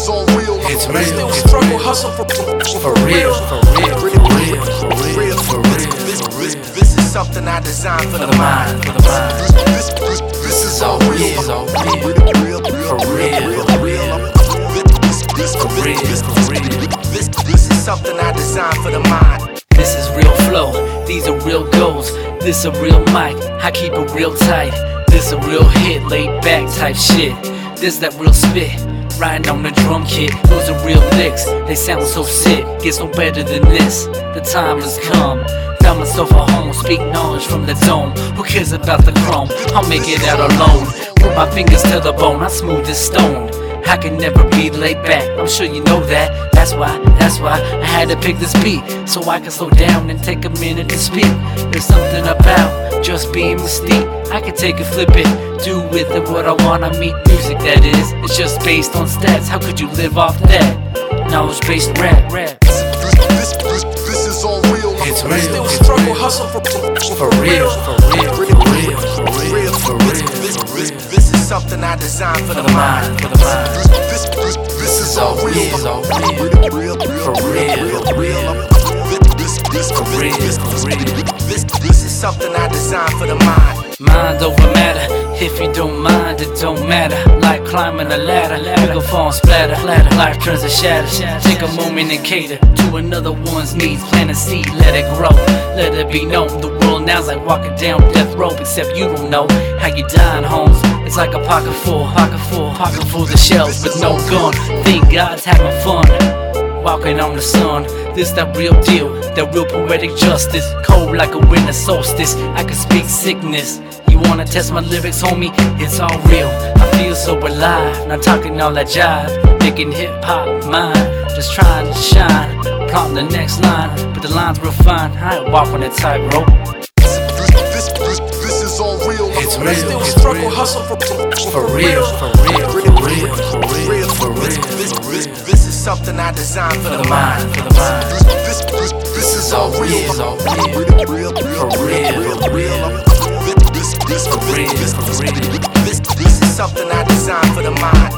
It's I real, still it's struggle, real. hustle for, For real, for real, for real, for real, for real, This, for this, real. this is something I designed for For the mind. for the mind. This, this, this is all real. This real. is all real. For For real, for real. This, For real, this, for real. this, this is something I designed for the mind. This is real flow, these are real goals. This a real mic, I keep it real tight. This a real hit, laid back type shit. This that real spit, riding on the drum kit. Those are real licks, they sound so sick. Gets no better than this. The time has come. Found myself a home, speak knowledge from the dome. Who cares about the chrome? I'll make it out alone. Put my fingers to the bone, I smooth as stone. I can never be laid back. I'm sure you know that. That's why, that's why I had to pick this beat so I can slow down and take a minute to speak. There's something about just being mystique. I can take it, flip it, do with it what I want. I meet music that is. It's just based on stats. How could you live off that? Knowledge based rap, rap. This, this, this, is all real. It's I real, still it's struggle, real. hustle for, For real, for real, for real, for real, for real, This, for this, real. this is something I designed for For the the mind. mind, for the mind. This, this, this is all real. This is all real. For real, for real. This, this, For real, for real. This, this is something I designed for the mind. Mind over matter. If you don't mind, it don't matter. Like climbing a ladder, we gon' fall and splatter. Flatter. Life turns to shatter. Take a moment and cater to another one's needs. Plant a seed, let it grow, let it be known. The world now's like walking down death row, except you don't know how you dying, homes. It's like a pocket full, pocket full, pocket full of shells with no gun. Thank God's having fun walking on the sun. This that real deal, that real poetic justice. Cold like a winter solstice. I can speak sickness. You wanna test my lyrics, homie? It's all real. I feel so alive. Not talking all that jive. Making hip hop mine. Just trying to shine. Plotting the next line, but the lines real fine. I ain't walking that tightrope. This, this, this, this all real. It's real, still it's struggle, real. hustle for, For real, for real, for real, for real, for real, This, for this, real. this is something I designed for For the mind. for the mind. This, this, this is all real. This is all real. For real, For real, for real. This, this, For real, this, for this, this is something I designed for the mind.